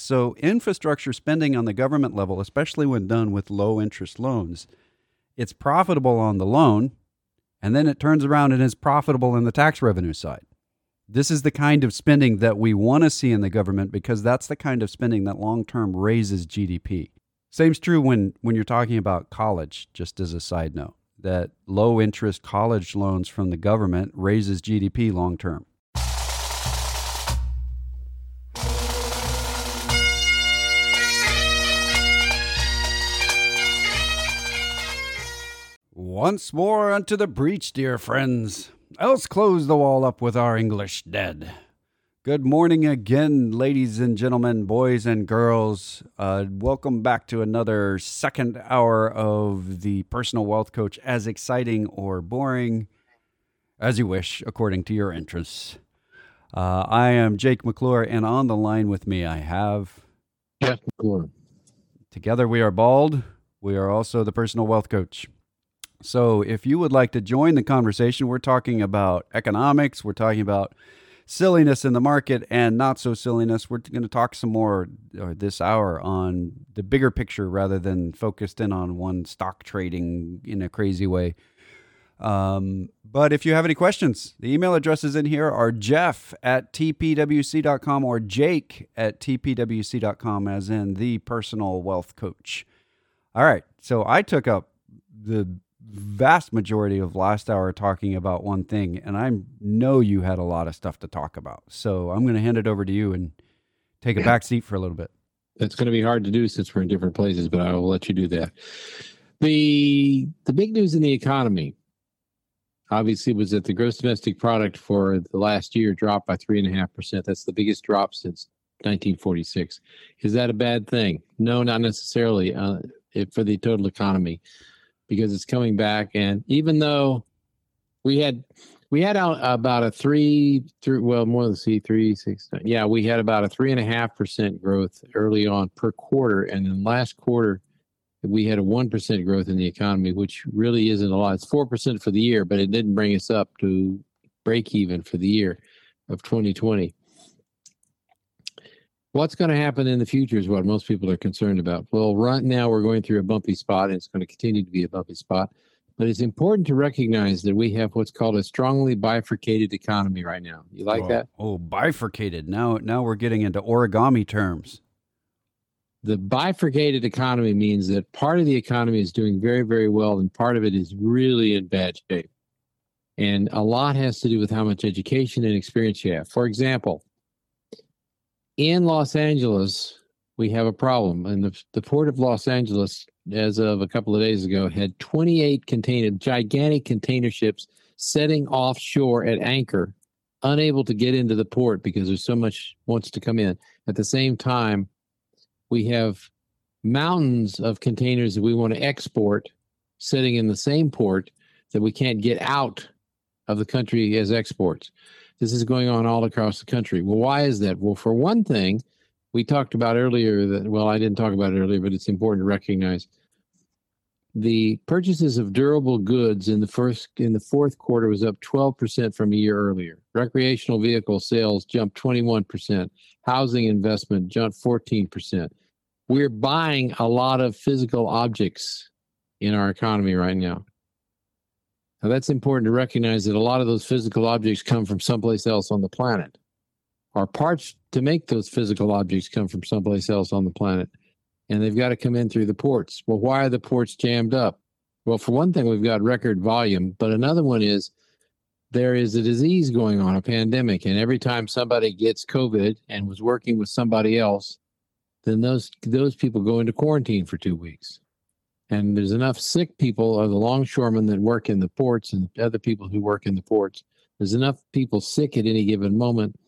So, infrastructure spending on the government level, especially when done with low interest loans, it's profitable on the loan, and then it turns around and is profitable in the tax revenue side. This is the kind of spending that we want to see in the government because that's the kind of spending that long term raises GDP. Same's true when, when you're talking about college, just as a side note, that low interest college loans from the government raises GDP long term. Once more unto the breach, dear friends, else close the wall up with our English dead. Good morning again, ladies and gentlemen, boys and girls. Uh, welcome back to another second hour of the Personal Wealth Coach, as exciting or boring as you wish, according to your interests. Uh, I am Jake McClure, and on the line with me, I have Jeff McClure. Together, we are bald. We are also the Personal Wealth Coach. So, if you would like to join the conversation, we're talking about economics, we're talking about silliness in the market and not so silliness. We're going to talk some more uh, this hour on the bigger picture rather than focused in on one stock trading in a crazy way. Um, but if you have any questions, the email addresses in here are jeff at tpwc.com or jake at tpwc.com, as in the personal wealth coach. All right. So I took up the vast majority of last hour talking about one thing, and I know you had a lot of stuff to talk about. So I'm going to hand it over to you and take a back seat for a little bit. It's going to be hard to do since we're in different places, but I will let you do that. The the big news in the economy, obviously, was that the gross domestic product for the last year dropped by three and a half percent. That's the biggest drop since 1946. Is that a bad thing? No, not necessarily. Uh, for the total economy, because it's coming back. And even though we had we had out about a three through well more than C three six nine. Yeah, we had about a three and a half percent growth early on per quarter, and then last quarter we had a one percent growth in the economy, which really isn't a lot. It's four percent for the year, but it didn't bring us up to break even for the year of 2020. What's going to happen in the future is what most people are concerned about. Well, right now we're going through a bumpy spot, and it's going to continue to be a bumpy spot. But it's important to recognize that we have what's called a strongly bifurcated economy right now. You like oh, that? Oh, bifurcated. Now, now we're getting into origami terms. The bifurcated economy means that part of the economy is doing very, very well, and part of it is really in bad shape. And a lot has to do with how much education and experience you have. For example, in Los Angeles, we have a problem. And the, the port of Los Angeles, as of a couple of days ago, had 28 container, gigantic container ships setting offshore at anchor, unable to get into the port because there's so much wants to come in. At the same time, we have mountains of containers that we want to export sitting in the same port that we can't get out of the country as exports. This is going on all across the country. Well, why is that? Well, for one thing, we talked about earlier that, well, I didn't talk about it earlier, but it's important to recognize the purchases of durable goods in the first in the fourth quarter was up 12% from a year earlier recreational vehicle sales jumped 21% housing investment jumped 14% we're buying a lot of physical objects in our economy right now now, that's important to recognize that a lot of those physical objects come from someplace else on the planet. Our parts to make those physical objects come from someplace else on the planet, and they've got to come in through the ports. Well, why are the ports jammed up? Well, for one thing, we've got record volume, but another one is there is a disease going on, a pandemic, and every time somebody gets COVID and was working with somebody else, then those those people go into quarantine for two weeks and there's enough sick people of the longshoremen that work in the ports and other people who work in the ports. There's enough people sick at any given moment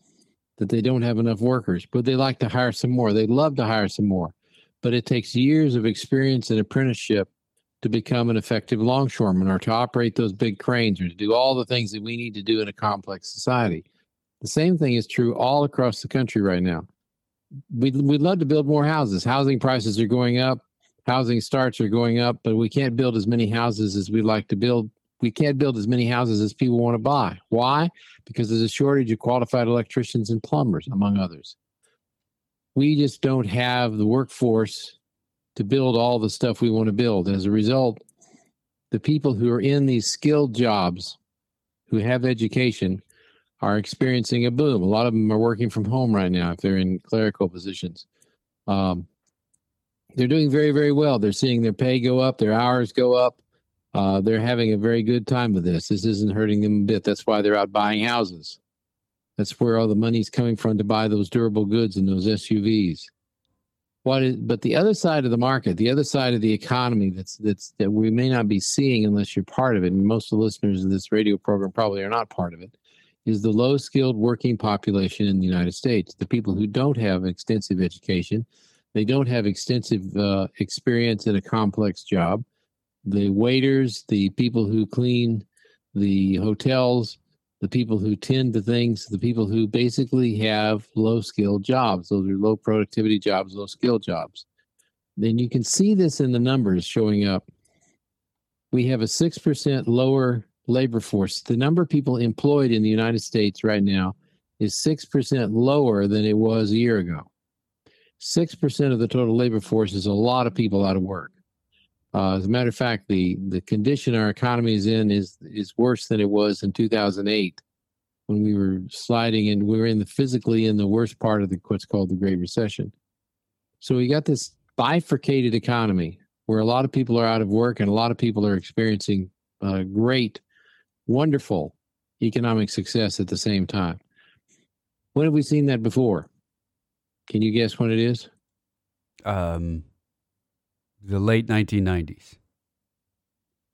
that they don't have enough workers, but they like to hire some more. They love to hire some more, but it takes years of experience and apprenticeship to become an effective longshoreman or to operate those big cranes or to do all the things that we need to do in a complex society. The same thing is true all across the country right now. We'd, we'd love to build more houses. Housing prices are going up housing starts are going up, but we can't build as many houses as we'd like to build. We can't build as many houses as people want to buy. Why? Because there's a shortage of qualified electricians and plumbers, among others. we just don't have the workforce to build all the stuff we want to build. As a result, the people who are in these skilled jobs who have education are experiencing a boom. A lot of them are working from home right now if they're in clerical positions. Um, they're doing very, very well. They're seeing their pay go up, their hours go up. Uh, they're having a very good time with this. This isn't hurting them a bit. That's why they're out buying houses. That's where all the money's coming from to buy those durable goods and those SUVs. What is, but the other side of the market, the other side of the economy that's that's that we may not be seeing unless you're part of it, and most of the listeners of this radio program probably are not part of it, is the low skilled working population in the United States. The people who don't have extensive education, they don't have extensive uh, experience in a complex job. The waiters, the people who clean the hotels, the people who tend to things, the people who basically have low skilled jobs. Those are low productivity jobs, low skilled jobs. Then you can see this in the numbers showing up. We have a 6% lower labor force. The number of people employed in the United States right now is 6% lower than it was a year ago. 6% of the total labor force is a lot of people out of work. Uh, as a matter of fact, the the condition our economy is in is is worse than it was in 2008 when we were sliding and we were in the physically in the worst part of the what's called the Great Recession. So we got this bifurcated economy where a lot of people are out of work and a lot of people are experiencing uh, great, wonderful economic success at the same time. When have we seen that before? Can you guess when it is? Um, the late 1990s.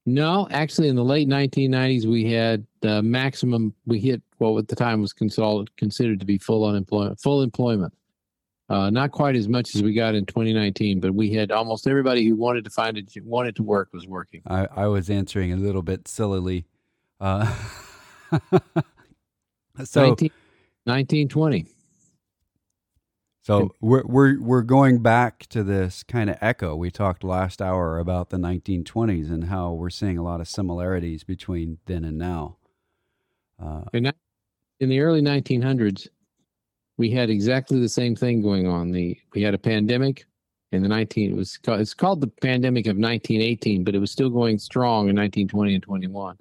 No, actually, in the late 1990s, we had the maximum. We hit what at the time was considered to be full unemployment, full employment. Uh, not quite as much as we got in 2019, but we had almost everybody who wanted to find it, wanted to work, was working. I, I was answering a little bit sillily. Uh, so 19, 1920. So we're we're we're going back to this kind of echo. We talked last hour about the 1920s and how we're seeing a lot of similarities between then and now. Uh, in the early 1900s, we had exactly the same thing going on. The we had a pandemic in the 19 it was called, it's called the pandemic of 1918, but it was still going strong in 1920 and 21.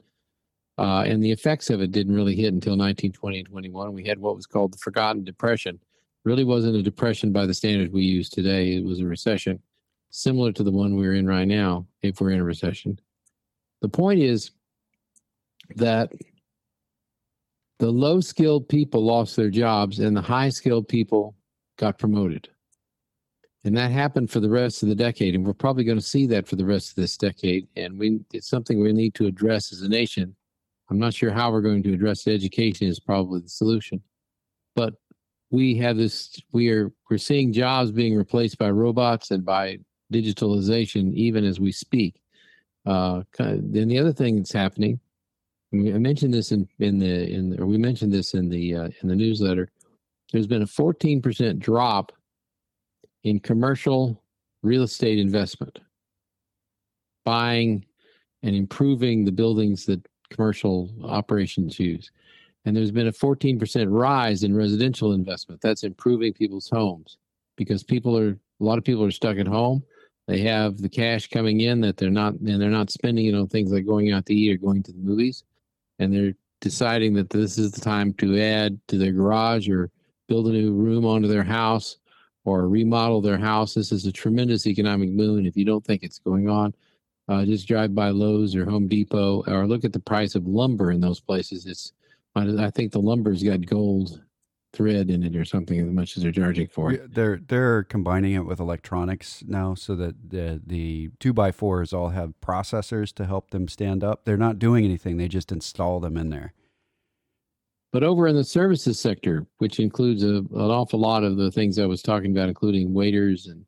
Uh, and the effects of it didn't really hit until 1920 and 21. We had what was called the Forgotten Depression really wasn't a depression by the standards we use today. It was a recession, similar to the one we're in right now, if we're in a recession. The point is that the low skilled people lost their jobs and the high skilled people got promoted. And that happened for the rest of the decade. And we're probably going to see that for the rest of this decade. And we, it's something we need to address as a nation. I'm not sure how we're going to address it. education is probably the solution. But we have this we are we're seeing jobs being replaced by robots and by digitalization even as we speak. Uh then the other thing that's happening i mentioned this in in the in or we mentioned this in the uh, in the newsletter there's been a 14% drop in commercial real estate investment buying and improving the buildings that commercial operations use and there's been a 14% rise in residential investment. That's improving people's homes because people are, a lot of people are stuck at home. They have the cash coming in that they're not, and they're not spending it on things like going out to eat or going to the movies. And they're deciding that this is the time to add to their garage or build a new room onto their house or remodel their house. This is a tremendous economic boon. If you don't think it's going on, uh, just drive by Lowe's or Home Depot or look at the price of lumber in those places. It's I, I think the lumber's got gold thread in it or something as much as they're charging for it. They're they're combining it with electronics now so that the the two by fours all have processors to help them stand up. They're not doing anything, they just install them in there. But over in the services sector, which includes a, an awful lot of the things I was talking about, including waiters and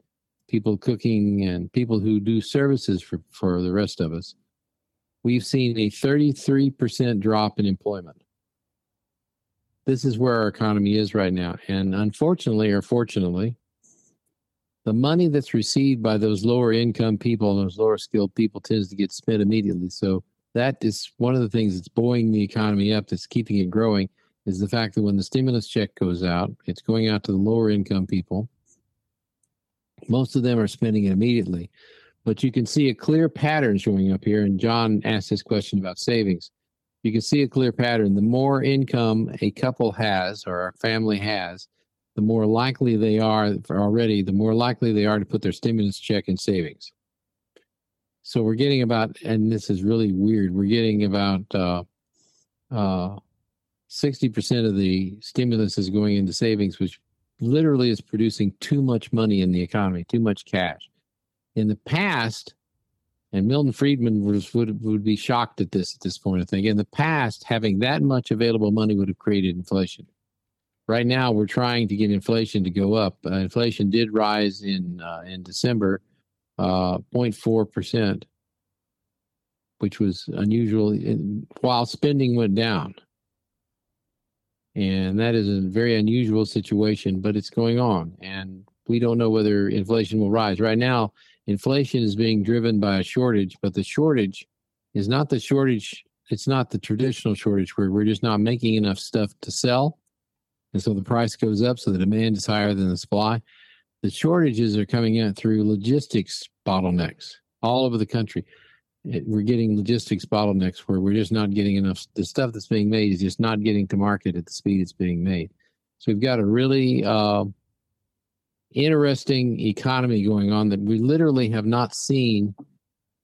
people cooking and people who do services for, for the rest of us, we've seen a 33% drop in employment this is where our economy is right now. And unfortunately or fortunately, the money that's received by those lower income people and those lower skilled people tends to get spent immediately. So that is one of the things that's buoying the economy up, that's keeping it growing, is the fact that when the stimulus check goes out, it's going out to the lower income people. Most of them are spending it immediately. But you can see a clear pattern showing up here. And John asked this question about savings. You can see a clear pattern. The more income a couple has or a family has, the more likely they are already, the more likely they are to put their stimulus check in savings. So we're getting about, and this is really weird, we're getting about uh, uh, 60% of the stimulus is going into savings, which literally is producing too much money in the economy, too much cash. In the past, and Milton Friedman was, would would be shocked at this at this point. I think in the past, having that much available money would have created inflation. Right now, we're trying to get inflation to go up. Uh, inflation did rise in uh, in December, uh, 0.4 percent, which was unusual. While spending went down, and that is a very unusual situation, but it's going on, and we don't know whether inflation will rise. Right now, inflation is being driven by a shortage, but the shortage is not the shortage. It's not the traditional shortage where we're just not making enough stuff to sell. And so the price goes up, so the demand is higher than the supply. The shortages are coming out through logistics bottlenecks all over the country. It, we're getting logistics bottlenecks where we're just not getting enough. The stuff that's being made is just not getting to market at the speed it's being made. So we've got a really uh, interesting economy going on that we literally have not seen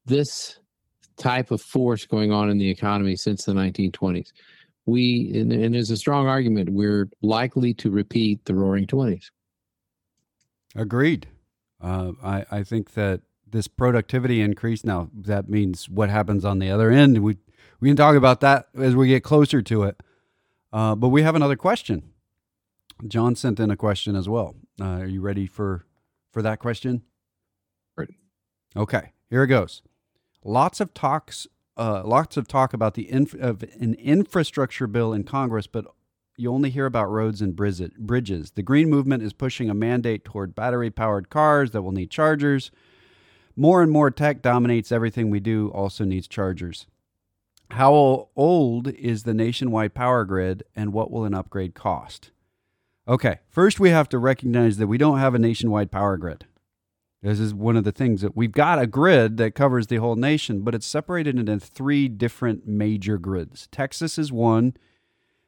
this type of force going on in the economy since the 1920s. We, and, and there's a strong argument, we're likely to repeat the roaring 20s. Agreed. Uh, I, I think that this productivity increase now that means what happens on the other end. We we can talk about that as we get closer to it. Uh, but we have another question. John sent in a question as well. Uh, are you ready for for that question? Ready. Okay, here it goes. Lots of talks, uh, lots of talk about the inf- of an infrastructure bill in Congress, but you only hear about roads and bridges. The Green Movement is pushing a mandate toward battery powered cars that will need chargers. More and more tech dominates everything we do, also needs chargers. How old is the nationwide power grid and what will an upgrade cost? Okay, first we have to recognize that we don't have a nationwide power grid. This is one of the things that we've got a grid that covers the whole nation, but it's separated into three different major grids. Texas is one,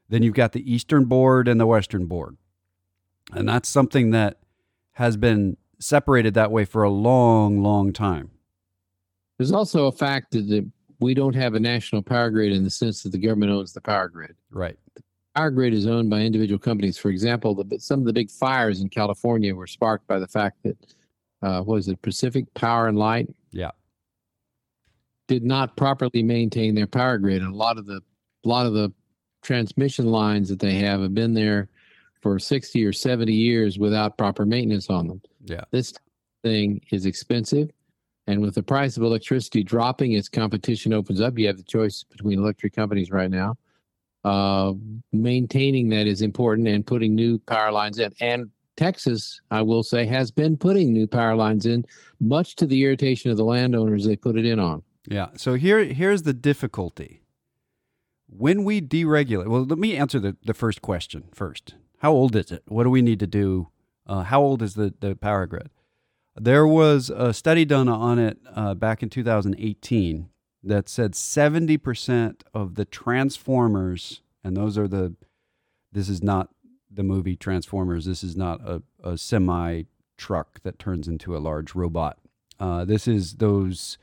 then you've got the Eastern Board and the Western Board. And that's something that has been separated that way for a long, long time. There's also a fact that we don't have a national power grid in the sense that the government owns the power grid. Right. Power grid is owned by individual companies. For example, the, some of the big fires in California were sparked by the fact that, uh, was it Pacific Power and Light? Yeah. Did not properly maintain their power grid. And a lot of the, a lot of the transmission lines that they have have been there for 60 or 70 years without proper maintenance on them. Yeah. This thing is expensive. And with the price of electricity dropping, its competition opens up. You have the choice between electric companies right now uh, maintaining that is important and putting new power lines in. And Texas, I will say, has been putting new power lines in, much to the irritation of the landowners they put it in on. Yeah. So here, here's the difficulty. When we deregulate, well, let me answer the, the first question first. How old is it? What do we need to do? Uh, how old is the, the power grid? There was a study done on it uh, back in 2018 that said 70% of the Transformers, and those are the, this is not the movie Transformers, this is not a, a semi truck that turns into a large robot. Uh, this is those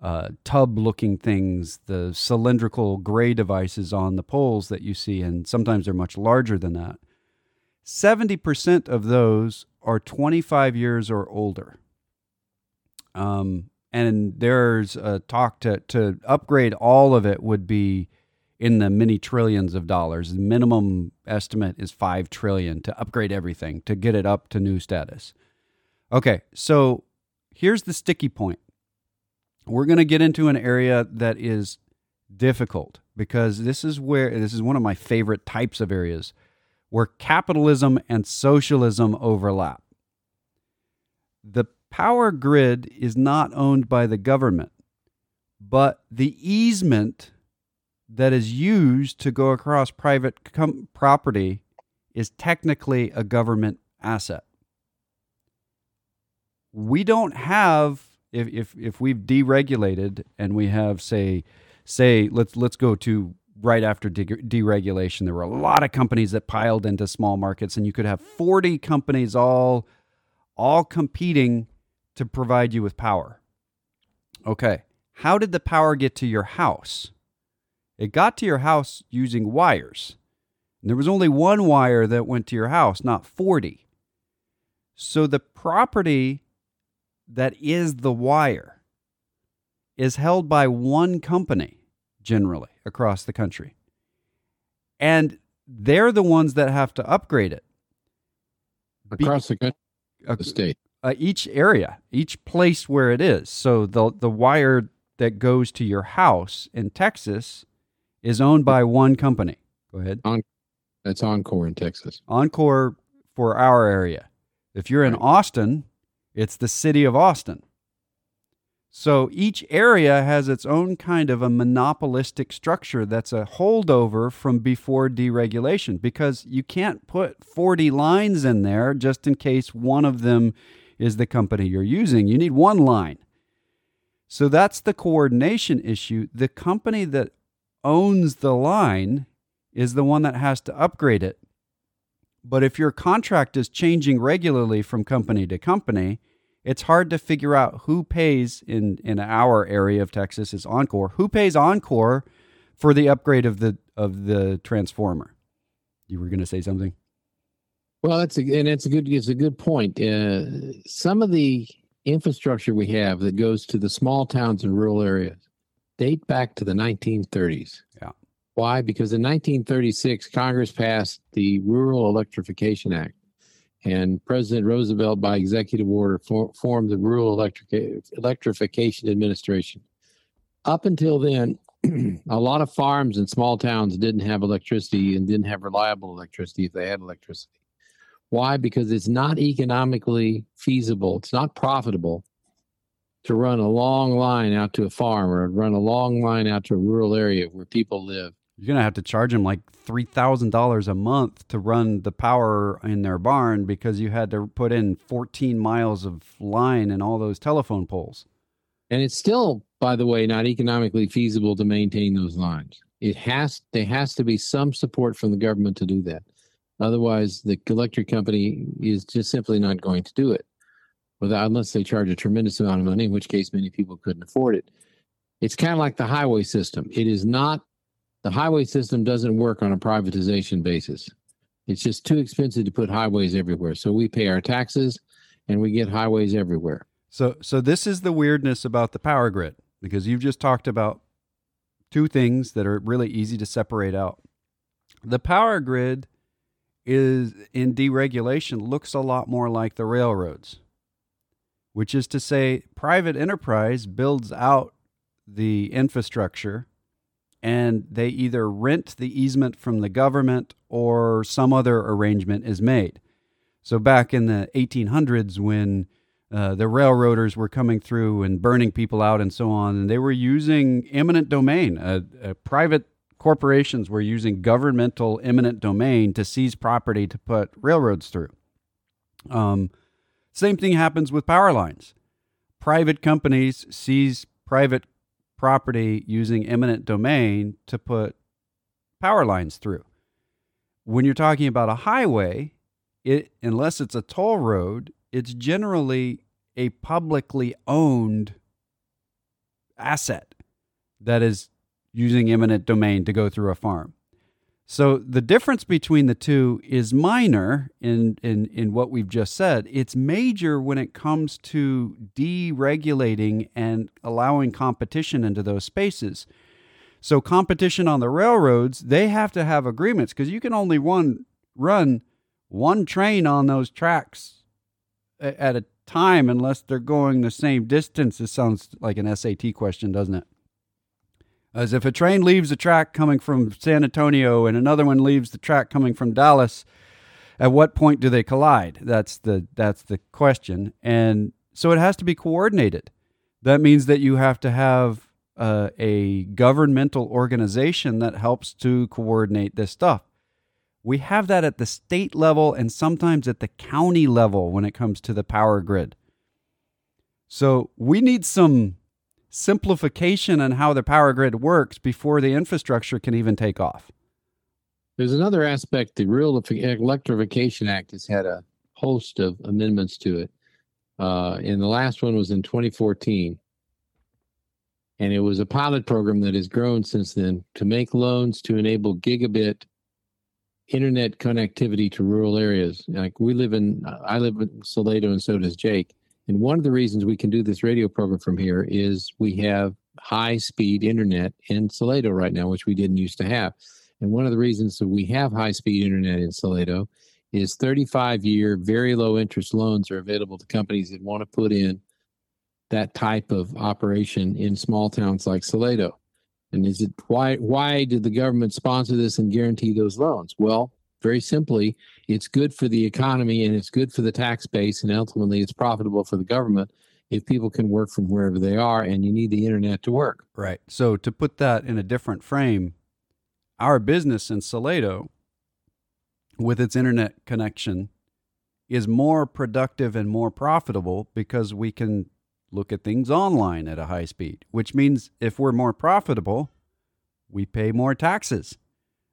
uh, tub looking things, the cylindrical gray devices on the poles that you see, and sometimes they're much larger than that. 70% of those are 25 years or older. Um, and there's a talk to to upgrade all of it would be in the many trillions of dollars. The minimum estimate is 5 trillion to upgrade everything to get it up to new status. Okay, so here's the sticky point. We're going to get into an area that is difficult because this is where this is one of my favorite types of areas where capitalism and socialism overlap. The power grid is not owned by the government, but the easement that is used to go across private com- property is technically a government asset. we don't have if if if we've deregulated and we have say say let's let's go to right after de- deregulation there were a lot of companies that piled into small markets and you could have 40 companies all all competing to provide you with power okay how did the power get to your house it got to your house using wires and there was only one wire that went to your house not 40 so the property that is the wire is held by one company generally across the country. And they're the ones that have to upgrade it. Across the country, the state. Uh, each area, each place where it is. So the the wire that goes to your house in Texas is owned by one company. Go ahead. On, that's Oncor in Texas. Oncor for our area. If you're in right. Austin, it's the city of Austin. So each area has its own kind of a monopolistic structure that's a holdover from before deregulation because you can't put 40 lines in there just in case one of them is the company you're using. You need one line. So that's the coordination issue. The company that owns the line is the one that has to upgrade it. But if your contract is changing regularly from company to company, it's hard to figure out who pays in in our area of Texas is Oncor. Who pays Oncor for the upgrade of the of the transformer? You were going to say something. Well, that's a, and it's a good it's a good point. Uh, some of the infrastructure we have that goes to the small towns and rural areas date back to the 1930s. Yeah. Why? Because in 1936, Congress passed the Rural Electrification Act, and President Roosevelt, by executive order, for, formed the Rural Electric, Electrification Administration. Up until then, a lot of farms and small towns didn't have electricity and didn't have reliable electricity if they had electricity. Why? Because it's not economically feasible, it's not profitable to run a long line out to a farm or run a long line out to a rural area where people live you're gonna have to charge them like three thousand dollars a month to run the power in their barn because you had to put in 14 miles of line and all those telephone poles. And it's still, by the way, not economically feasible to maintain those lines. It has there has to be some support from the government to do that. Otherwise, the electric company is just simply not going to do it, without unless they charge a tremendous amount of money, in which case many people couldn't afford it. It's kind of like the highway system. It is not the highway system doesn't work on a privatization basis. It's just too expensive to put highways everywhere. So we pay our taxes and we get highways everywhere. So so this is the weirdness about the power grid because you've just talked about two things that are really easy to separate out. The power grid is in deregulation looks a lot more like the railroads, which is to say private enterprise builds out the infrastructure and they either rent the easement from the government or some other arrangement is made. So back in the 1800s, when uh, the railroaders were coming through and burning people out and so on, and they were using eminent domain. Uh, uh, private corporations were using governmental eminent domain to seize property to put railroads through. Um, same thing happens with power lines. Private companies seize private property using eminent domain to put power lines through. When you're talking about a highway, it unless it's a toll road, it's generally a publicly owned asset that is using eminent domain to go through a farm. So the difference between the two is minor in, in, in what we've just said. It's major when it comes to deregulating and allowing competition into those spaces. So competition on the railroads, they have to have agreements because you can only one run one train on those tracks at a time unless they're going the same distance. This sounds like an SAT question, doesn't it? As if a train leaves the track coming from San Antonio and another one leaves the track coming from Dallas, at what point do they collide? That's the that's the question, and so it has to be coordinated. That means that you have to have uh, a governmental organization that helps to coordinate this stuff. We have that at the state level and sometimes at the county level when it comes to the power grid. So we need some simplification on how the power grid works before the infrastructure can even take off. There's another aspect. The Rural Electrification Act has had a host of amendments to it. Uh, and the last one was in 2014. And it was a pilot program that has grown since then to make loans to enable gigabit internet connectivity to rural areas. Like we live in, I live in Salado, and so does Jake. And one of the reasons we can do this radio program from here is we have high speed internet in Salado right now, which we didn't used to have. And one of the reasons that we have high speed internet in Salado is 35 year, very low interest loans are available to companies that want to put in that type of operation in small towns like Salado. And is it why why did the government sponsor this and guarantee those loans? Well, very simply, it's good for the economy and it's good for the tax base, and ultimately, it's profitable for the government if people can work from wherever they are, and you need the internet to work. Right. So to put that in a different frame, our business in Salado, with its internet connection, is more productive and more profitable because we can look at things online at a high speed, which means if we're more profitable, we pay more taxes.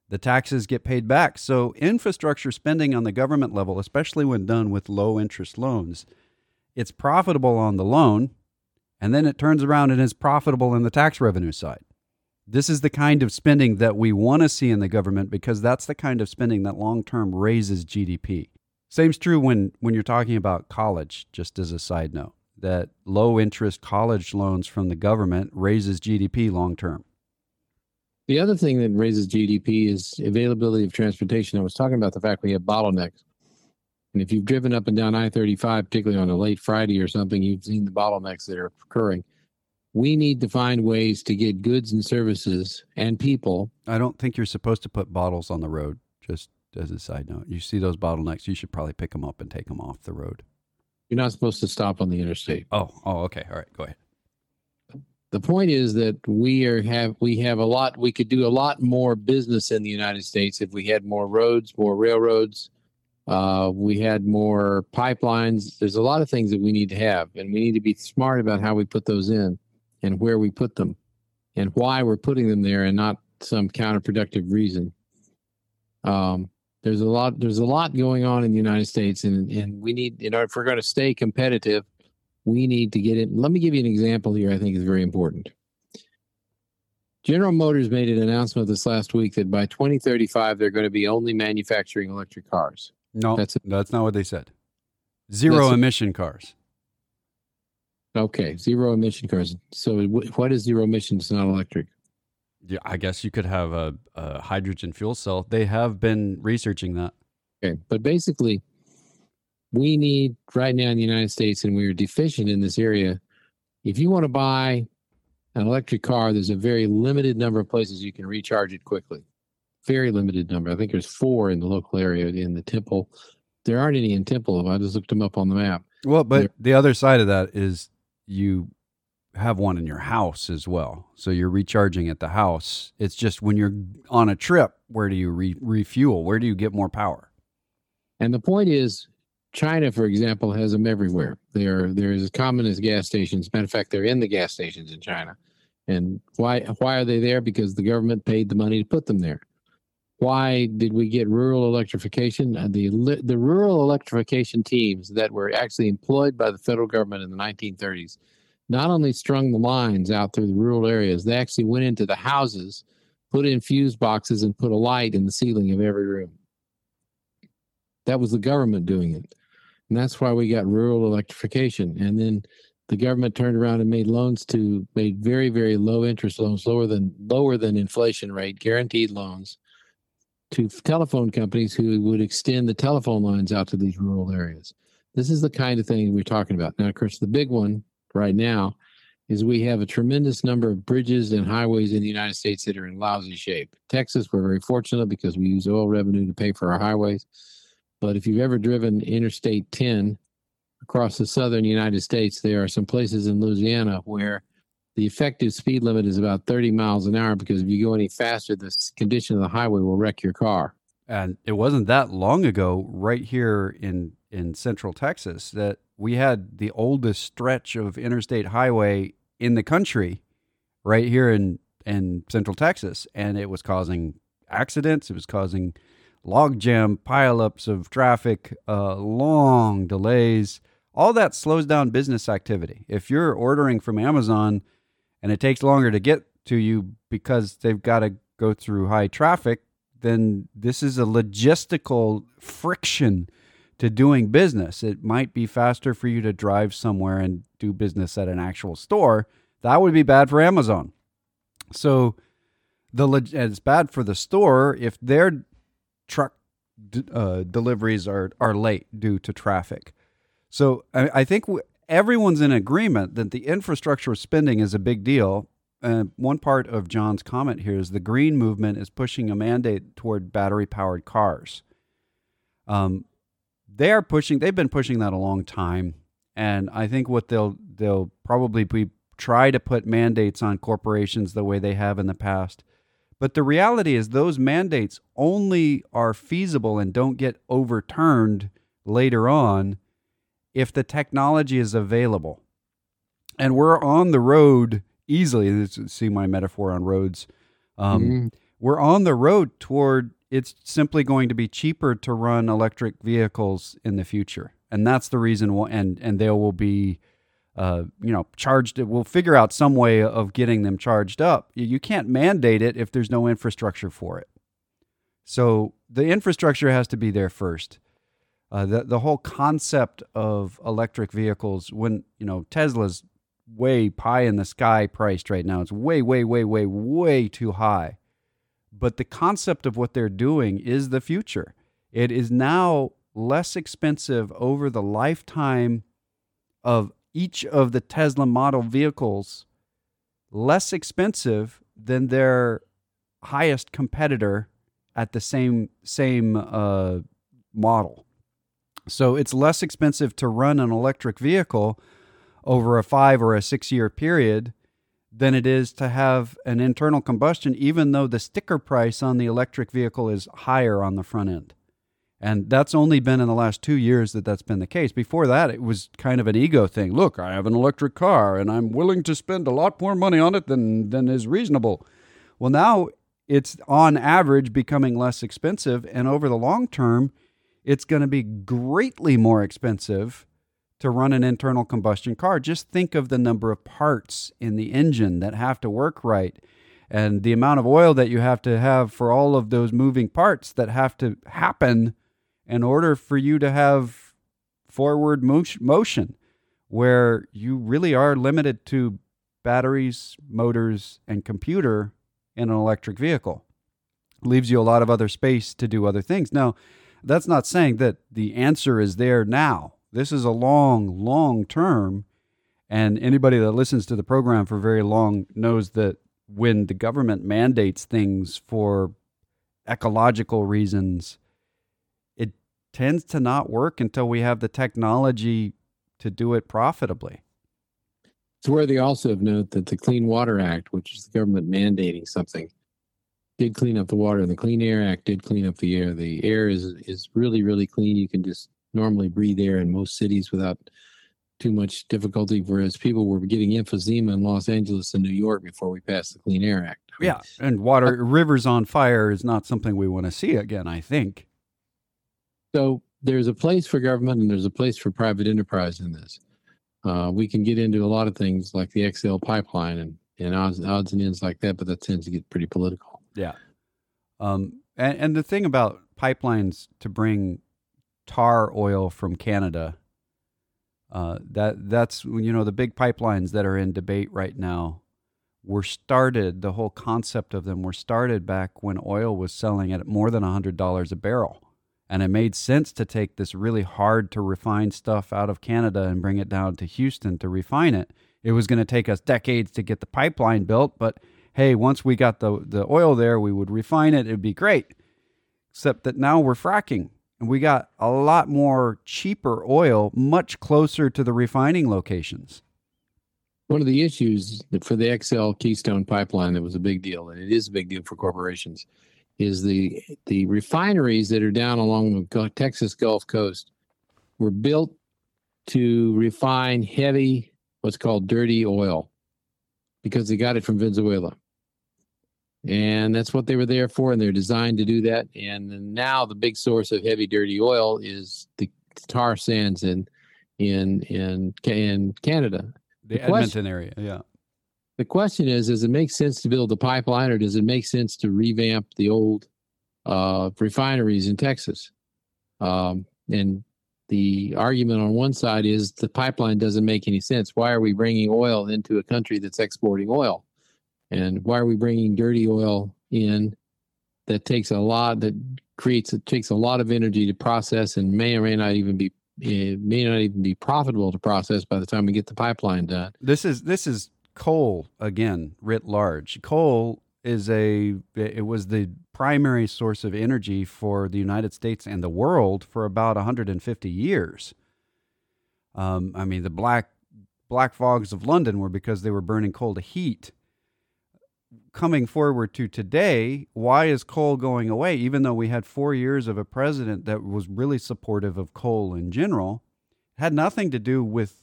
The taxes get paid back. So, infrastructure spending on the government level, especially when done with low interest loans, it's profitable on the loan, and then it turns around and is profitable in the tax revenue side. This is the kind of spending that we want to see in the government because that's the kind of spending that long term raises GDP. Same's true when, when you're talking about college, just as a side note that low interest college loans from the government raises GDP long term. The other thing that raises GDP is availability of transportation. I was talking about the fact we have bottlenecks. And if you've driven up and down I 35, particularly on a late Friday or something, you've seen the bottlenecks that are occurring. We need to find ways to get goods and services and people. I don't think you're supposed to put bottles on the road, just as a side note. You see those bottlenecks, you should probably pick them up and take them off the road. You're not supposed to stop on the interstate. Oh, oh, okay. All right, go ahead. The point is that we are have we have a lot we could do a lot more business in the United States if we had more roads, more railroads, uh, we had more pipelines. There's a lot of things that we need to have, and we need to be smart about how we put those in and where we put them and why we're putting them there and not some counterproductive reason. Um, there's a lot there's a lot going on in the United States, and and we need you know if we're going to stay competitive, we need to get it. Let me give you an example here. I think is very important. General Motors made an announcement this last week that by 2035 they're going to be only manufacturing electric cars. No, that's that's not what they said. Zero emission cars. Okay, zero emission cars. So what is zero emissions? Not electric. Yeah, I guess you could have a, a hydrogen fuel cell. They have been researching that. Okay, but basically, we need right now in the United States, and we are deficient in this area. If you want to buy an electric car, there's a very limited number of places you can recharge it quickly. Very limited number. I think there's four in the local area in the Temple. There aren't any in Temple. I just looked them up on the map. Well, but the other side of that is you have one in your house as well. So you're recharging at the house. It's just when you're on a trip, where do you re- refuel? Where do you get more power? And the point is, China, for example, has them everywhere. They're they're as common as gas stations. Matter of fact, they're in the gas stations in China. And why why are they there? Because the government paid the money to put them there. Why did we get rural electrification? Uh, the the rural electrification teams that were actually employed by the federal government in the 1930s not only strung the lines out through the rural areas, they actually went into the houses, put in fuse boxes, and put a light in the ceiling of every room. That was the government doing it. And that's why we got rural electrification. And then the government turned around and made loans to made very, very low interest loans, lower than lower than inflation rate, guaranteed loans to telephone companies who would extend the telephone lines out to these rural areas. This is the kind of thing we're talking about. Now, of course, the big one right now is we have a tremendous number of bridges and highways in the United States that are in lousy shape. Texas, we're very fortunate because we use oil revenue to pay for our highways. But if you've ever driven Interstate 10 across the southern United States, there are some places in Louisiana where the effective speed limit is about 30 miles an hour because if you go any faster, the condition of the highway will wreck your car. And it wasn't that long ago, right here in in central Texas, that we had the oldest stretch of interstate highway in the country right here in in central Texas and it was causing accidents, it was causing logjam pileups of traffic, uh, long delays. All that slows down business activity. If you're ordering from Amazon and it takes longer to get to you because they've got to go through high traffic, then this is a logistical friction to doing business. It might be faster for you to drive somewhere and do business at an actual store. That would be bad for Amazon. So the it's bad for the store if their truck d- uh, deliveries are are late due to traffic. So I, I think w- everyone's in agreement that the infrastructure spending is a big deal. Uh, one part of John's comment here is the green movement is pushing a mandate toward battery powered cars. Um, they are pushing. They've been pushing that a long time, and I think what they'll they'll probably be try to put mandates on corporations the way they have in the past. But the reality is, those mandates only are feasible and don't get overturned later on if the technology is available. And we're on the road easily. See my metaphor on roads. Um, mm-hmm. We're on the road toward it's simply going to be cheaper to run electric vehicles in the future, and that's the reason. Why, and and there will be, uh, you know, charged. We'll figure out some way of getting them charged up. You can't mandate it if there's no infrastructure for it. So the infrastructure has to be there first. Uh, the the whole concept of electric vehicles, when you know Tesla's way pie in the sky priced right now, it's way way way way way too high but the concept of what they're doing is the future. It is now less expensive over the lifetime of each of the Tesla model vehicles, less expensive than their highest competitor at the same same uh, model. So it's less expensive to run an electric vehicle over a five or a six year period than it is to have an internal combustion, even though the sticker price on the electric vehicle is higher on the front end. And that's only been in the last two years that that's been the case. Before that, it was kind of an ego thing. Look, I have an electric car and I'm willing to spend a lot more money on it than, than is reasonable. Well, now it's on average becoming less expensive. And over the long term, it's going to be greatly more expensive to run an internal combustion car. Just think of the number of parts in the engine that have to work right and the amount of oil that you have to have for all of those moving parts that have to happen in order for you to have forward motion where you really are limited to batteries, motors, and computer in an electric vehicle. Leaves you a lot of other space to do other things. Now, that's not saying that the answer is there now. This is a long, long term. And anybody that listens to the program for very long knows that when the government mandates things for ecological reasons, tends to not work until we have the technology to do it profitably. It's worthy also of note that the Clean Water Act, which is the government mandating something, did clean up the water. The Clean Air Act did clean up the air. The air is is really, really clean. You can just normally breathe air in most cities without too much difficulty, whereas people were getting emphysema in Los Angeles and New York before we passed the Clean Air Act. Yeah, and water uh, rivers on fire is not something we want to see again. I think. So there's a place for government and there's a place for private enterprise in this. Uh, we can get into a lot of things like the XL pipeline and, and odds, odds and ends like that, but that tends to get pretty political. Yeah. Um, and, and the thing about pipelines to bring tar oil from Canada. Uh, that that's you know the big pipelines that are in debate right now were started. The whole concept of them were started back when oil was selling at more than hundred dollars a barrel, and it made sense to take this really hard to refine stuff out of Canada and bring it down to Houston to refine it. It was going to take us decades to get the pipeline built, but hey, once we got the the oil there, we would refine it. It'd be great. Except that now we're fracking and we got a lot more cheaper oil much closer to the refining locations. One of the issues for the XL Keystone pipeline that was a big deal, and it is a big deal for corporations, is the the refineries that are down along the Texas Gulf Coast were built to refine heavy, what's called dirty oil, because they got it from Venezuela. And that's what they were there for, and they're designed to do that. And now the big source of heavy, dirty oil is the tar sands in in in in Canada. The, the Edmonton question, area, yeah. The question is: Does it make sense to build a pipeline, or does it make sense to revamp the old uh, refineries in Texas? Um, and the argument on one side is the pipeline doesn't make any sense. Why are we bringing oil into a country that's exporting oil? And why are we bringing dirty oil in that takes a lot that creates it takes a lot of energy to process and may or may not even be it may not even be profitable to process by the time we get the pipeline done. This is this is coal again writ large. Coal is a it was the primary source of energy for the United States and the world for about 150 years. Um, I mean, the black black fogs of London were because they were burning coal to heat. Coming forward to today, why is coal going away? Even though we had four years of a president that was really supportive of coal in general, had nothing to do with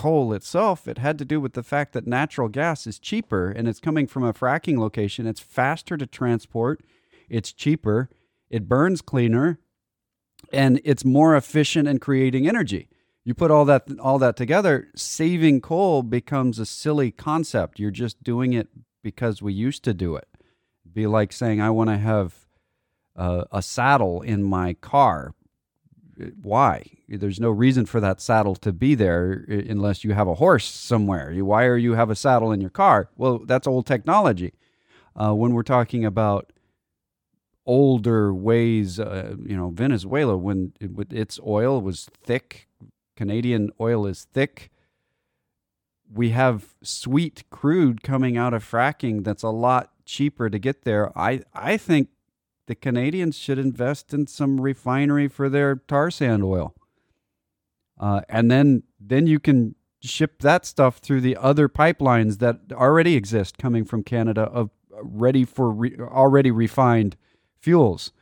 coal itself, it had to do with the fact that natural gas is cheaper and it's coming from a fracking location. It's faster to transport, it's cheaper, it burns cleaner, and it's more efficient in creating energy. You put all that all that together, saving coal becomes a silly concept. You're just doing it because we used to do it. Be like saying I want to have uh, a saddle in my car why? There's no reason for that saddle to be there unless you have a horse somewhere. Why are you have a saddle in your car? Well, that's old technology. Uh, when we're talking about older ways, uh, you know, Venezuela, when it, its oil was thick, Canadian oil is thick. We have sweet crude coming out of fracking that's a lot cheaper to get there. I, I think the Canadians should invest in some refinery for their tar sand oil. Uh, and then then you can ship that stuff through the other pipelines that already exist coming from Canada of ready for re- already refined fuels.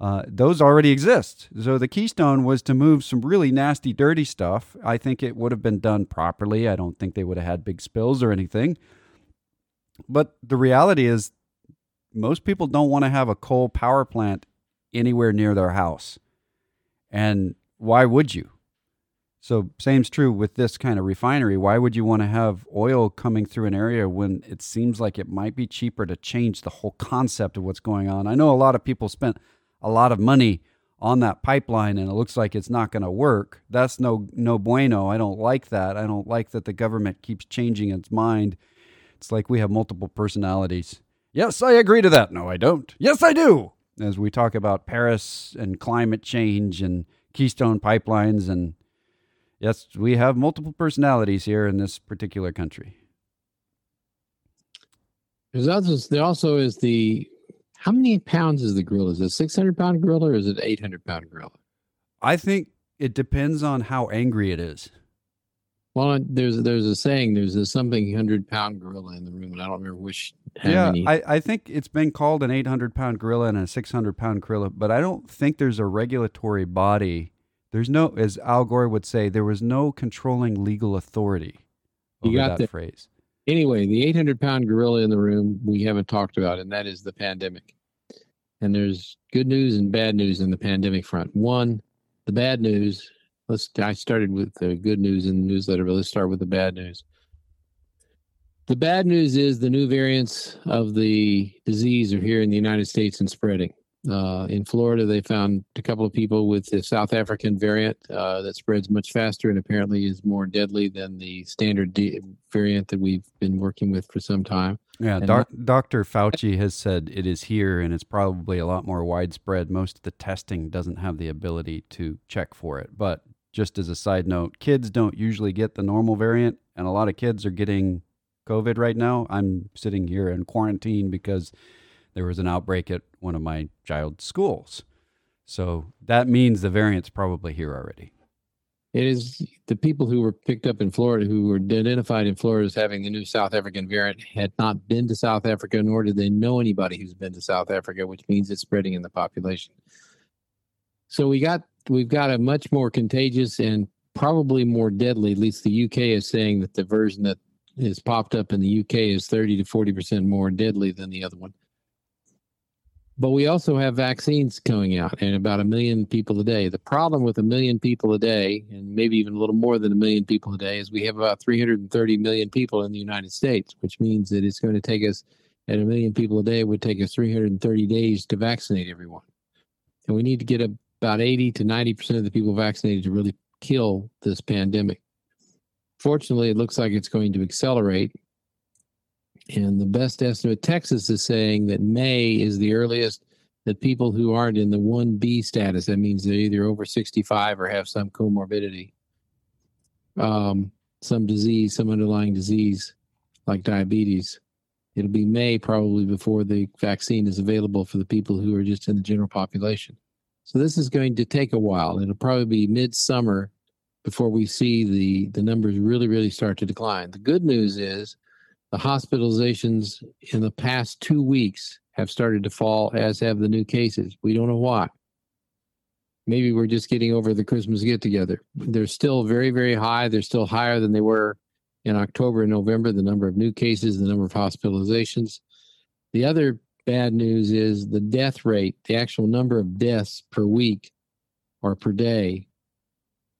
Uh, those already exist. So the Keystone was to move some really nasty, dirty stuff. I think it would have been done properly. I don't think they would have had big spills or anything. But the reality is, most people don't want to have a coal power plant anywhere near their house. And why would you? So, same's true with this kind of refinery. Why would you want to have oil coming through an area when it seems like it might be cheaper to change the whole concept of what's going on? I know a lot of people spent a lot of money on that pipeline and it looks like it's not going to work. That's no no bueno. I don't like that. I don't like that the government keeps changing its mind. It's like we have multiple personalities. Yes, I agree to that. No, I don't. Yes, I do. As we talk about Paris and climate change and Keystone pipelines, and yes, we have multiple personalities here in this particular country. There's also, there also is the how many pounds is the grill? Is it 600 pound grill or is it 800 pound grill? I think it depends on how angry it is. Well, there's there's a saying there's a something hundred pound gorilla in the room, and I don't remember which. Yeah, many. I, I think it's been called an eight hundred pound gorilla and a six hundred pound gorilla, but I don't think there's a regulatory body. There's no, as Al Gore would say, there was no controlling legal authority. you got that the, phrase. Anyway, the eight hundred pound gorilla in the room we haven't talked about, and that is the pandemic. And there's good news and bad news in the pandemic front. One, the bad news let's i started with the good news in the newsletter but let's start with the bad news the bad news is the new variants of the disease are here in the united states and spreading uh, in florida they found a couple of people with the south african variant uh, that spreads much faster and apparently is more deadly than the standard D- variant that we've been working with for some time yeah, doc, Dr. Fauci has said it is here and it's probably a lot more widespread. Most of the testing doesn't have the ability to check for it. But just as a side note, kids don't usually get the normal variant, and a lot of kids are getting COVID right now. I'm sitting here in quarantine because there was an outbreak at one of my child's schools. So that means the variant's probably here already. It is the people who were picked up in Florida, who were identified in Florida as having the new South African variant, had not been to South Africa, nor did they know anybody who's been to South Africa, which means it's spreading in the population. So we got we've got a much more contagious and probably more deadly. At least the UK is saying that the version that has popped up in the UK is 30 to 40% more deadly than the other one. But we also have vaccines coming out and about a million people a day. The problem with a million people a day, and maybe even a little more than a million people a day, is we have about 330 million people in the United States, which means that it's going to take us, at a million people a day, it would take us 330 days to vaccinate everyone. And we need to get about 80 to 90% of the people vaccinated to really kill this pandemic. Fortunately, it looks like it's going to accelerate and the best estimate, Texas is saying that May is the earliest that people who aren't in the 1B status, that means they're either over 65 or have some comorbidity, um, some disease, some underlying disease like diabetes. It'll be May probably before the vaccine is available for the people who are just in the general population. So this is going to take a while. It'll probably be midsummer before we see the, the numbers really, really start to decline. The good news is the hospitalizations in the past two weeks have started to fall, as have the new cases. We don't know why. Maybe we're just getting over the Christmas get together. They're still very, very high. They're still higher than they were in October and November, the number of new cases, the number of hospitalizations. The other bad news is the death rate, the actual number of deaths per week or per day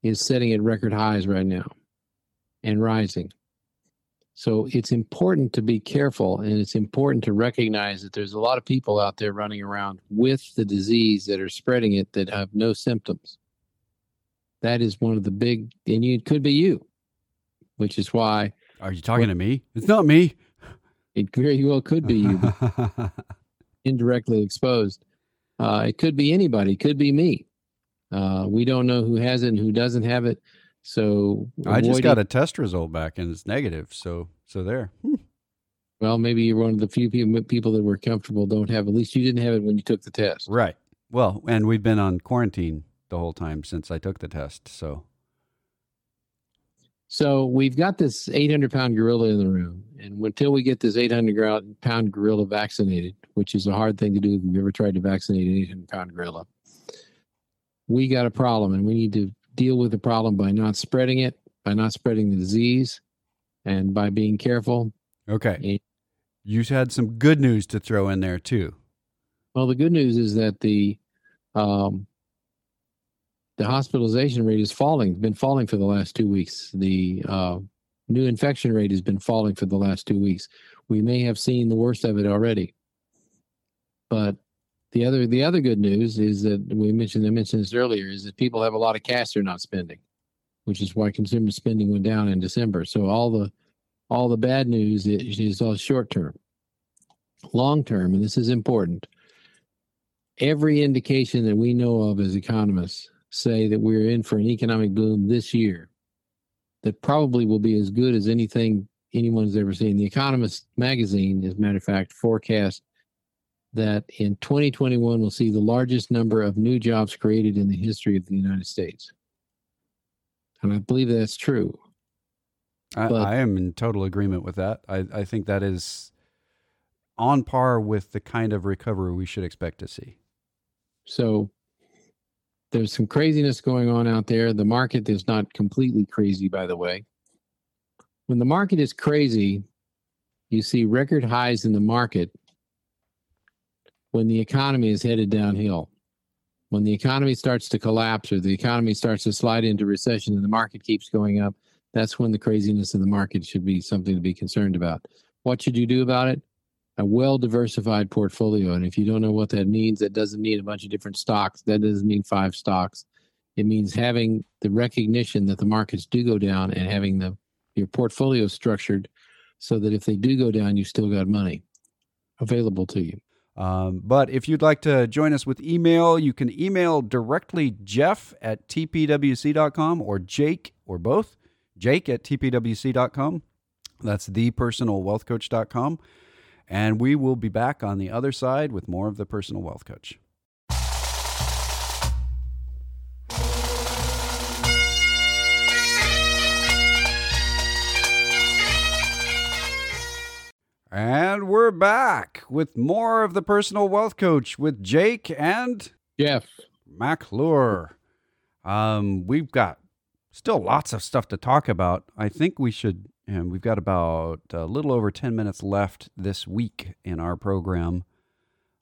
is setting at record highs right now and rising. So it's important to be careful and it's important to recognize that there's a lot of people out there running around with the disease that are spreading it that have no symptoms. That is one of the big, and it could be you, which is why. Are you talking to me? It's not me. It very well could be you, indirectly exposed. Uh, it could be anybody. It could be me. Uh, we don't know who has it and who doesn't have it. So I just got a test result back and it's negative. So so there. Hmm. Well, maybe you're one of the few people that were comfortable don't have. At least you didn't have it when you took the test. Right. Well, and we've been on quarantine the whole time since I took the test. So. So we've got this 800 pound gorilla in the room, and until we get this 800 pound gorilla vaccinated, which is a hard thing to do if you've ever tried to vaccinate an 800 pound gorilla, we got a problem, and we need to deal with the problem by not spreading it, by not spreading the disease, and by being careful. Okay. And, you had some good news to throw in there too. Well, the good news is that the um, the hospitalization rate is falling. Been falling for the last two weeks. The uh, new infection rate has been falling for the last two weeks. We may have seen the worst of it already, but the other the other good news is that we mentioned I mentioned this earlier is that people have a lot of cash they're not spending, which is why consumer spending went down in December. So all the all the bad news is, is all short term. Long term, and this is important, every indication that we know of as economists say that we're in for an economic boom this year that probably will be as good as anything anyone's ever seen. The Economist magazine, as a matter of fact, forecast that in 2021 we'll see the largest number of new jobs created in the history of the United States. And I believe that's true. I, but, I am in total agreement with that. I, I think that is on par with the kind of recovery we should expect to see. So there's some craziness going on out there. The market is not completely crazy, by the way. When the market is crazy, you see record highs in the market when the economy is headed downhill. When the economy starts to collapse or the economy starts to slide into recession and the market keeps going up, that's when the craziness in the market should be something to be concerned about. What should you do about it? A well diversified portfolio. And if you don't know what that means, that doesn't mean a bunch of different stocks. That doesn't mean five stocks. It means having the recognition that the markets do go down and having the your portfolio structured so that if they do go down, you still got money available to you. Um, but if you'd like to join us with email, you can email directly Jeff at tpwc.com or Jake or both, Jake at tpwc.com. That's thepersonalwealthcoach.com. And we will be back on the other side with more of the Personal Wealth Coach. And we're back with more of the Personal Wealth Coach with Jake and Jeff McClure. Um, we've got still lots of stuff to talk about. I think we should, and we've got about a little over 10 minutes left this week in our program.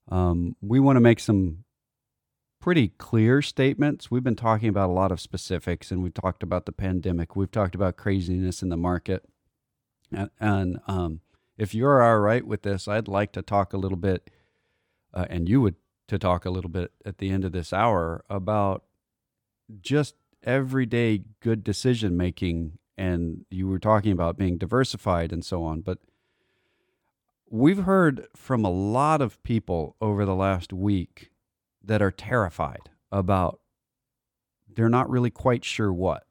Um, we want to make some pretty clear statements. We've been talking about a lot of specifics, and we've talked about the pandemic. We've talked about craziness in the market. And, and um, if you're all right with this, I'd like to talk a little bit, uh, and you would to talk a little bit at the end of this hour about just everyday good decision making. And you were talking about being diversified and so on. But we've heard from a lot of people over the last week that are terrified about they're not really quite sure what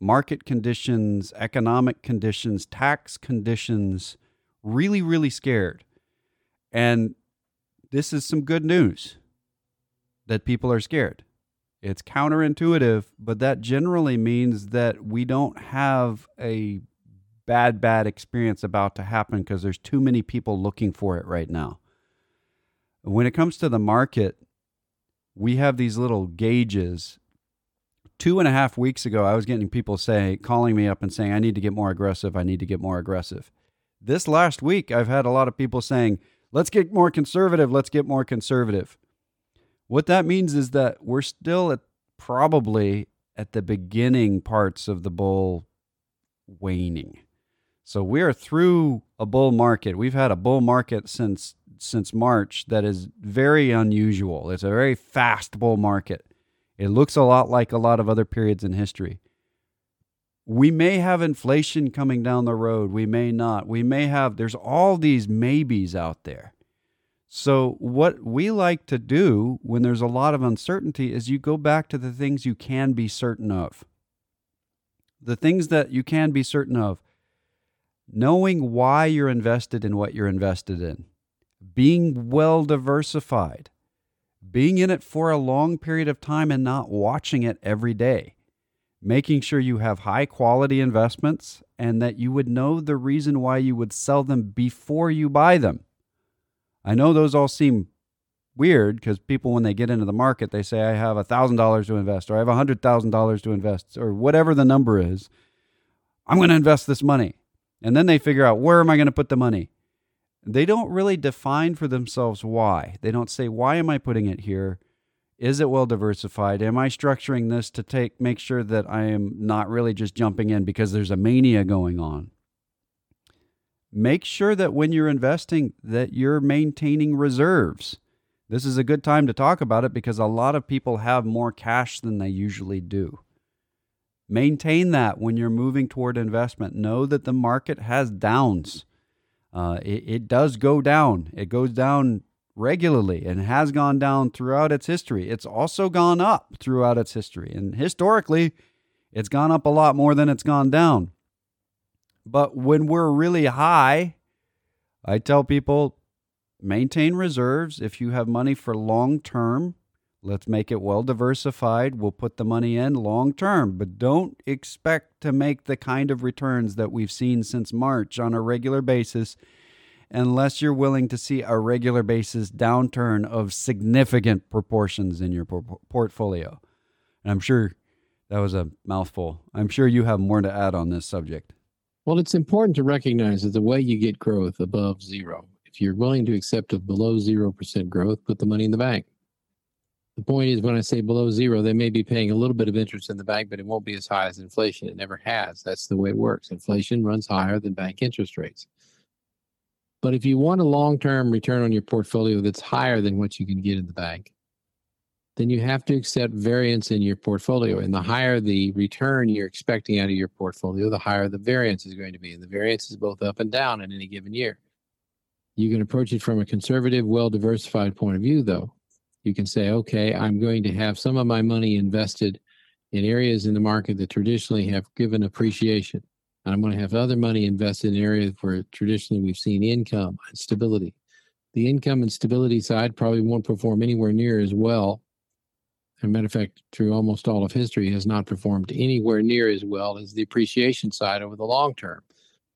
market conditions, economic conditions, tax conditions, really, really scared. And this is some good news that people are scared. It's counterintuitive, but that generally means that we don't have a bad, bad experience about to happen because there's too many people looking for it right now. When it comes to the market, we have these little gauges. Two and a half weeks ago, I was getting people say, calling me up and saying, I need to get more aggressive. I need to get more aggressive. This last week, I've had a lot of people saying, let's get more conservative. Let's get more conservative. What that means is that we're still at probably at the beginning parts of the bull waning. So we are through a bull market. We've had a bull market since since March that is very unusual. It's a very fast bull market. It looks a lot like a lot of other periods in history. We may have inflation coming down the road. We may not. We may have, there's all these maybes out there. So, what we like to do when there's a lot of uncertainty is you go back to the things you can be certain of. The things that you can be certain of knowing why you're invested in what you're invested in being well diversified, being in it for a long period of time and not watching it every day, making sure you have high quality investments and that you would know the reason why you would sell them before you buy them. I know those all seem weird because people, when they get into the market, they say, I have $1,000 to invest or I have $100,000 to invest or whatever the number is. I'm going to invest this money. And then they figure out where am I going to put the money? they don't really define for themselves why. They don't say, why am I putting it here? Is it well diversified? Am I structuring this to take make sure that I am not really just jumping in because there's a mania going on? Make sure that when you're investing that you're maintaining reserves. This is a good time to talk about it because a lot of people have more cash than they usually do. Maintain that when you're moving toward investment. Know that the market has downs uh, it, it does go down. It goes down regularly and has gone down throughout its history. It's also gone up throughout its history. And historically, it's gone up a lot more than it's gone down. But when we're really high, I tell people maintain reserves. If you have money for long term, Let's make it well diversified. We'll put the money in long term, but don't expect to make the kind of returns that we've seen since March on a regular basis unless you're willing to see a regular basis downturn of significant proportions in your por- portfolio. And I'm sure that was a mouthful. I'm sure you have more to add on this subject. Well, it's important to recognize that the way you get growth above zero, if you're willing to accept a below 0% growth, put the money in the bank. The point is, when I say below zero, they may be paying a little bit of interest in the bank, but it won't be as high as inflation. It never has. That's the way it works. Inflation runs higher than bank interest rates. But if you want a long term return on your portfolio that's higher than what you can get in the bank, then you have to accept variance in your portfolio. And the higher the return you're expecting out of your portfolio, the higher the variance is going to be. And the variance is both up and down in any given year. You can approach it from a conservative, well diversified point of view, though you can say, okay, I'm going to have some of my money invested in areas in the market that traditionally have given appreciation. And I'm going to have other money invested in areas where traditionally we've seen income and stability. The income and stability side probably won't perform anywhere near as well. As a matter of fact, through almost all of history, has not performed anywhere near as well as the appreciation side over the long term.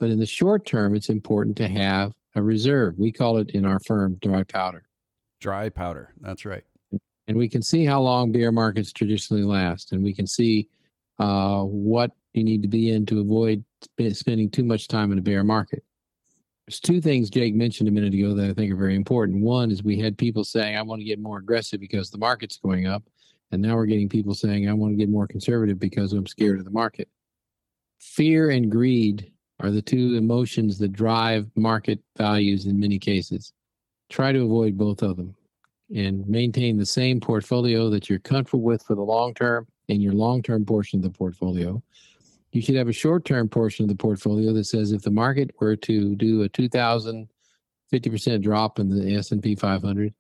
But in the short term, it's important to have a reserve. We call it in our firm dry powder. Dry powder. That's right. And we can see how long bear markets traditionally last. And we can see uh, what you need to be in to avoid sp- spending too much time in a bear market. There's two things Jake mentioned a minute ago that I think are very important. One is we had people saying, I want to get more aggressive because the market's going up. And now we're getting people saying, I want to get more conservative because I'm scared of the market. Fear and greed are the two emotions that drive market values in many cases. Try to avoid both of them and maintain the same portfolio that you're comfortable with for the long term in your long term portion of the portfolio. You should have a short term portion of the portfolio that says if the market were to do a 2000 50% drop in the S&P 500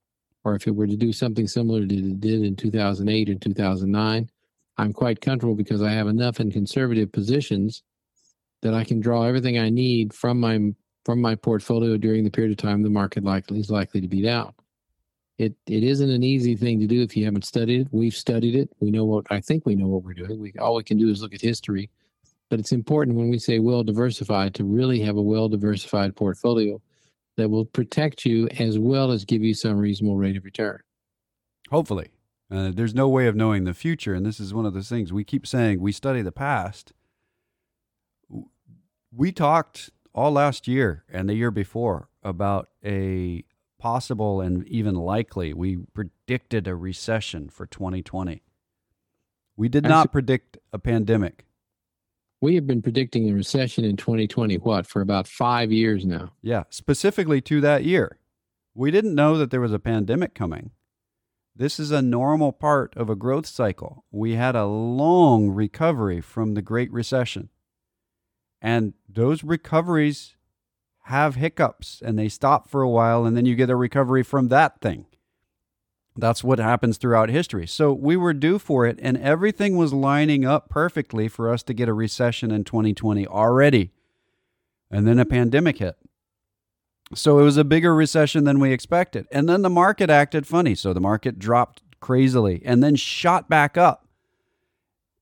or if it were to do something similar to it did in 2008 and 2009 I'm quite comfortable because I have enough in conservative positions that I can draw everything I need from my from my portfolio during the period of time the market likely is likely to be down. It it isn't an easy thing to do if you haven't studied it. We've studied it. We know what I think we know what we're doing. We all we can do is look at history. But it's important when we say well diversified to really have a well diversified portfolio that will protect you as well as give you some reasonable rate of return. Hopefully. Uh, there's no way of knowing the future. And this is one of those things we keep saying we study the past. We talked all last year and the year before about a possible and even likely, we predicted a recession for 2020. We did not predict a pandemic. We have been predicting a recession in 2020, what, for about five years now? Yeah, specifically to that year. We didn't know that there was a pandemic coming. This is a normal part of a growth cycle. We had a long recovery from the Great Recession. And those recoveries have hiccups and they stop for a while and then you get a recovery from that thing. That's what happens throughout history. So we were due for it and everything was lining up perfectly for us to get a recession in 2020 already. And then a pandemic hit. So it was a bigger recession than we expected. And then the market acted funny. So the market dropped crazily and then shot back up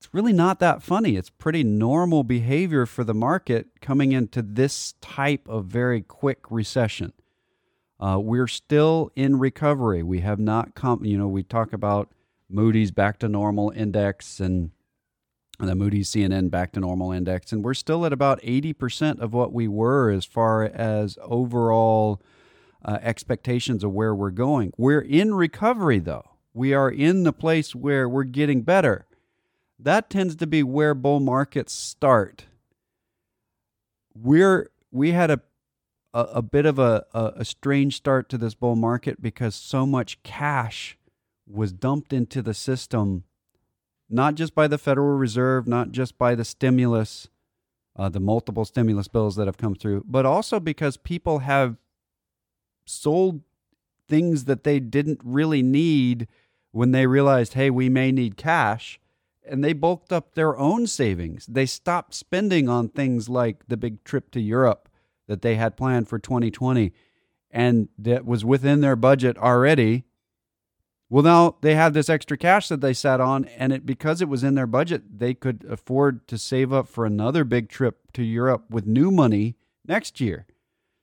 it's really not that funny. It's pretty normal behavior for the market coming into this type of very quick recession. Uh, we're still in recovery. We have not come, you know, we talk about Moody's back to normal index and the Moody's CNN back to normal index, and we're still at about 80% of what we were as far as overall uh, expectations of where we're going. We're in recovery, though. We are in the place where we're getting better that tends to be where bull markets start. We're we had a a, a bit of a, a, a strange start to this bull market because so much cash was dumped into the system, not just by the Federal Reserve, not just by the stimulus, uh, the multiple stimulus bills that have come through, but also because people have sold things that they didn't really need when they realized, hey, we may need cash and they bulked up their own savings. They stopped spending on things like the big trip to Europe that they had planned for 2020 and that was within their budget already. Well, now they had this extra cash that they sat on, and it because it was in their budget, they could afford to save up for another big trip to Europe with new money next year.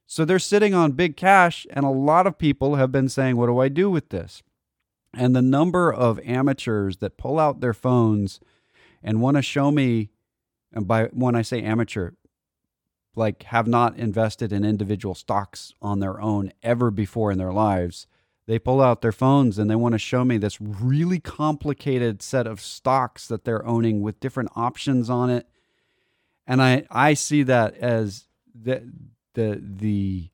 So they're sitting on big cash, and a lot of people have been saying, What do I do with this? And the number of amateurs that pull out their phones and want to show me, and by when I say amateur, like have not invested in individual stocks on their own ever before in their lives. They pull out their phones and they want to show me this really complicated set of stocks that they're owning with different options on it. And I, I see that as the the the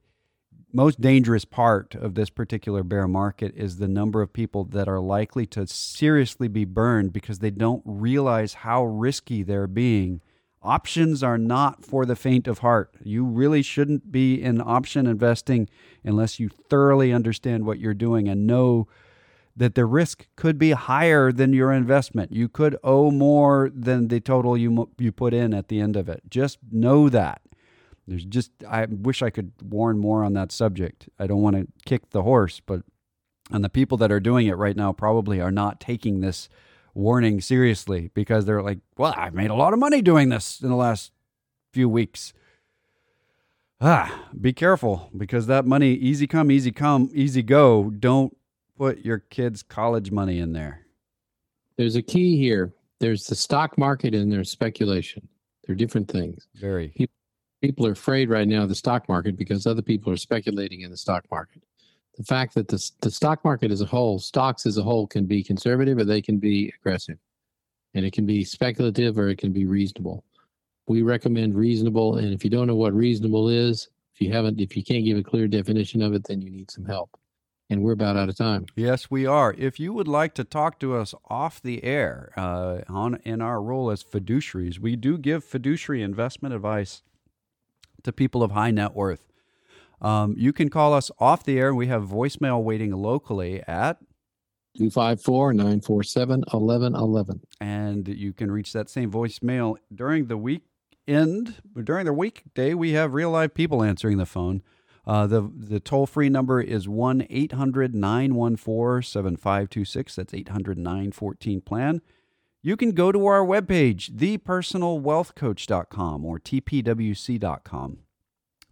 most dangerous part of this particular bear market is the number of people that are likely to seriously be burned because they don't realize how risky they're being. Options are not for the faint of heart. You really shouldn't be in option investing unless you thoroughly understand what you're doing and know that the risk could be higher than your investment. You could owe more than the total you you put in at the end of it. Just know that. There's just I wish I could warn more on that subject. I don't want to kick the horse, but and the people that are doing it right now probably are not taking this warning seriously because they're like, "Well, I've made a lot of money doing this in the last few weeks." Ah, be careful because that money easy come, easy come, easy go. Don't put your kids' college money in there. There's a key here there's the stock market and there's speculation. They're different things. Very. People are afraid right now of the stock market because other people are speculating in the stock market. The fact that the, the stock market as a whole, stocks as a whole, can be conservative or they can be aggressive. And it can be speculative or it can be reasonable. We recommend reasonable. And if you don't know what reasonable is, if you haven't, if you can't give a clear definition of it, then you need some help and we're about out of time. Yes, we are. If you would like to talk to us off the air uh, on in our role as fiduciaries, we do give fiduciary investment advice to people of high net worth. Um, you can call us off the air. We have voicemail waiting locally at 254 947 1111. And you can reach that same voicemail during the weekend. During the weekday, we have real live people answering the phone. Uh, the the toll free number is 1 800 914 7526. That's 800 914 plan. You can go to our webpage, thepersonalwealthcoach.com or tpwc.com.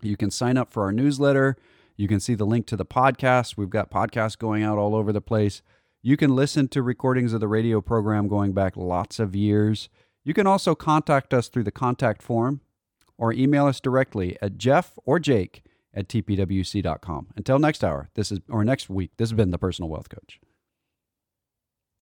You can sign up for our newsletter. You can see the link to the podcast. We've got podcasts going out all over the place. You can listen to recordings of the radio program going back lots of years. You can also contact us through the contact form or email us directly at Jeff or Jake at tpwc.com. Until next hour, this is or next week, this has been the Personal Wealth Coach.